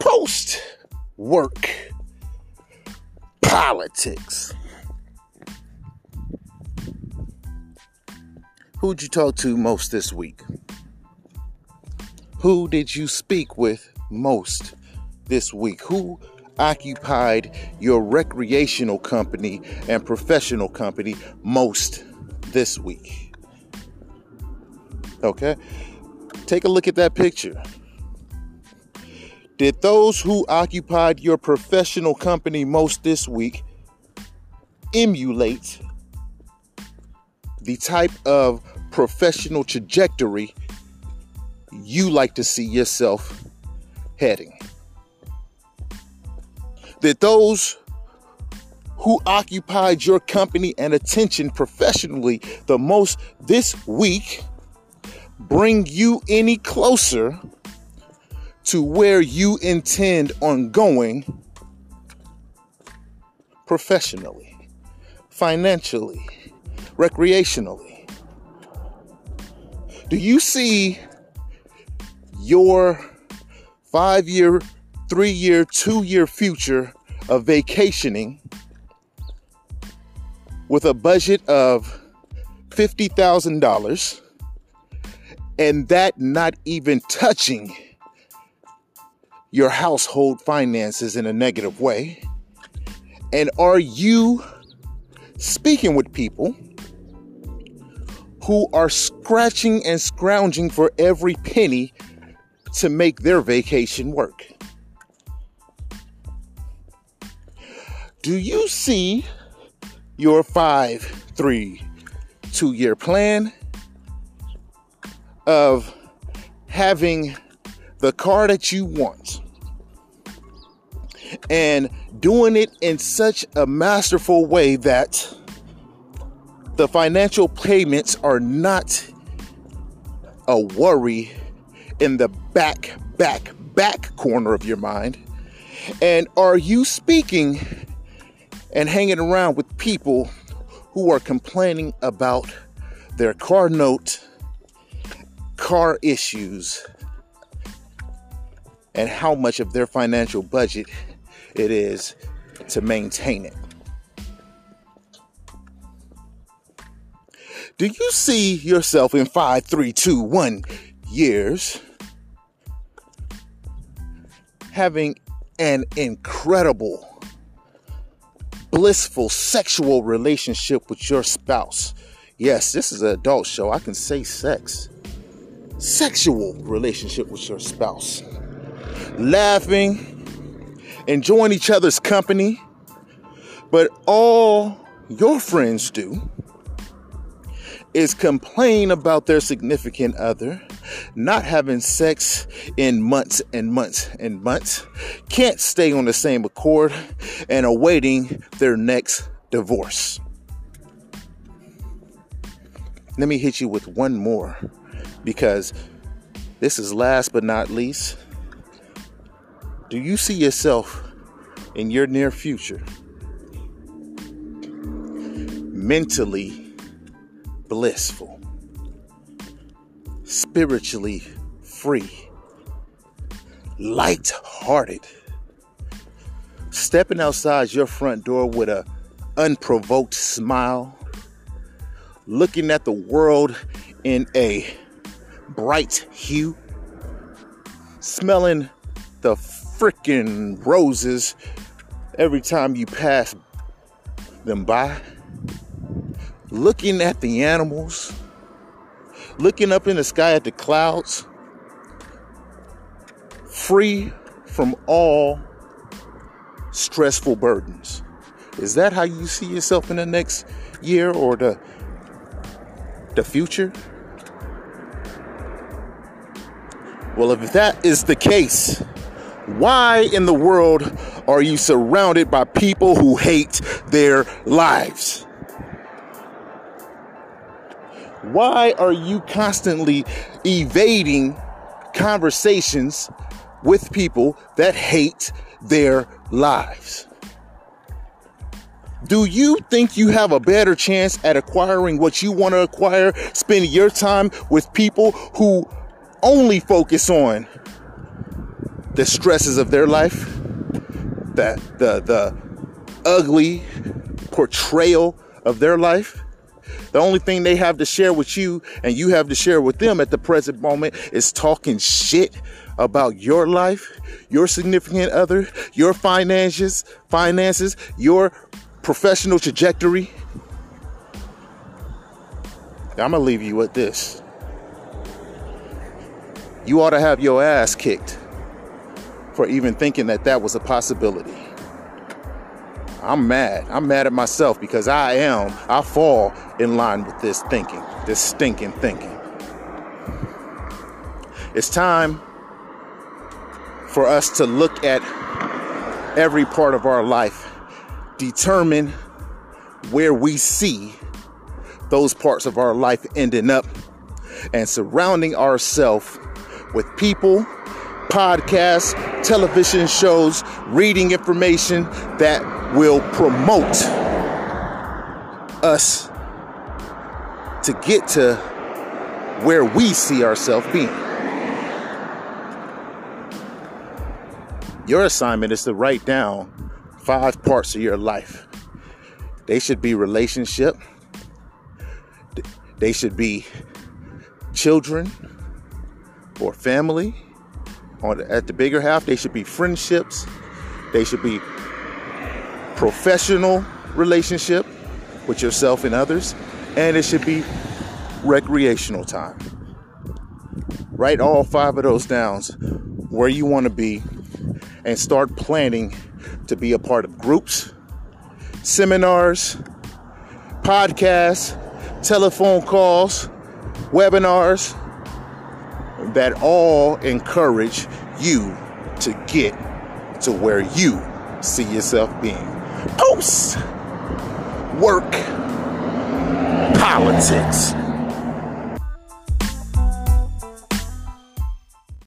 post work politics. Who'd you talk to most this week? Who did you speak with most this week? Who occupied your recreational company and professional company most this week? Okay, take a look at that picture. Did those who occupied your professional company most this week emulate the type of professional trajectory you like to see yourself heading? Did those who occupied your company and attention professionally the most this week bring you any closer to where you intend on going professionally, financially, recreationally? Do you see your five year, three year, two year future of vacationing with a budget of $50,000 and that not even touching your household finances in a negative way? And are you speaking with people who are scratching and scrounging for every penny to make their vacation work? Do you see your five, three, two year plan of having the car that you want and doing it in such a masterful way that the financial payments are not a worry in the back, back, back corner of your mind? And are you speaking and hanging around with people who are complaining about their car note, car issues, and how much of their financial budget it is to maintain it. Do you see yourself in five, three, two, one years having an incredible, blissful sexual relationship with your spouse? Yes, this is an adult show. I can say sex. Sexual relationship with your spouse laughing, enjoying each other's company. But all your friends do is complain about their significant other not having sex in months and months and months, can't stay on the same accord, and awaiting their next divorce. Let me hit you with one more because this is last but not least. Do you see yourself in your near future mentally blissful, spiritually free, light-hearted, stepping outside your front door with a unprovoked smile, looking at the world in a bright hue, smelling the freaking roses every time you pass them by. Looking at the animals, looking up in the sky at the clouds, free from all stressful burdens. Is that how you see yourself in the next year or the the future? Well, if that is the case, why in the world are you surrounded by people who hate their lives? Why are you constantly evading conversations with people that hate their lives? Do you think you have a better chance at acquiring what you want to acquire, spending your time with people who only focus on the stresses of their life, the the the ugly portrayal of their life. The only thing they have to share with you and you have to share with them at the present moment is talking shit about your life, your significant other, your finances, finances, your professional trajectory. I'm gonna leave you with this. You ought to have your ass kicked for even thinking that that was a possibility. I'm mad. I'm mad at myself because I am, I fall in line with this thinking, this stinking thinking. It's time for us to look at every part of our life, determine where we see those parts of our life ending up, and surrounding ourselves with people, podcasts, television shows, reading information that will promote us to get to where we see ourselves being. Your assignment is to write down five parts of your life. They should be relationship. They should be children or family. On at the bigger half, they should be friendships. They should be professional relationship with yourself and others, and it should be recreational time. Write all five of those downs where you want to be and start planning to be a part of groups, seminars, podcasts, telephone calls, webinars that all encourage you to get to where you see yourself being. Post work politics.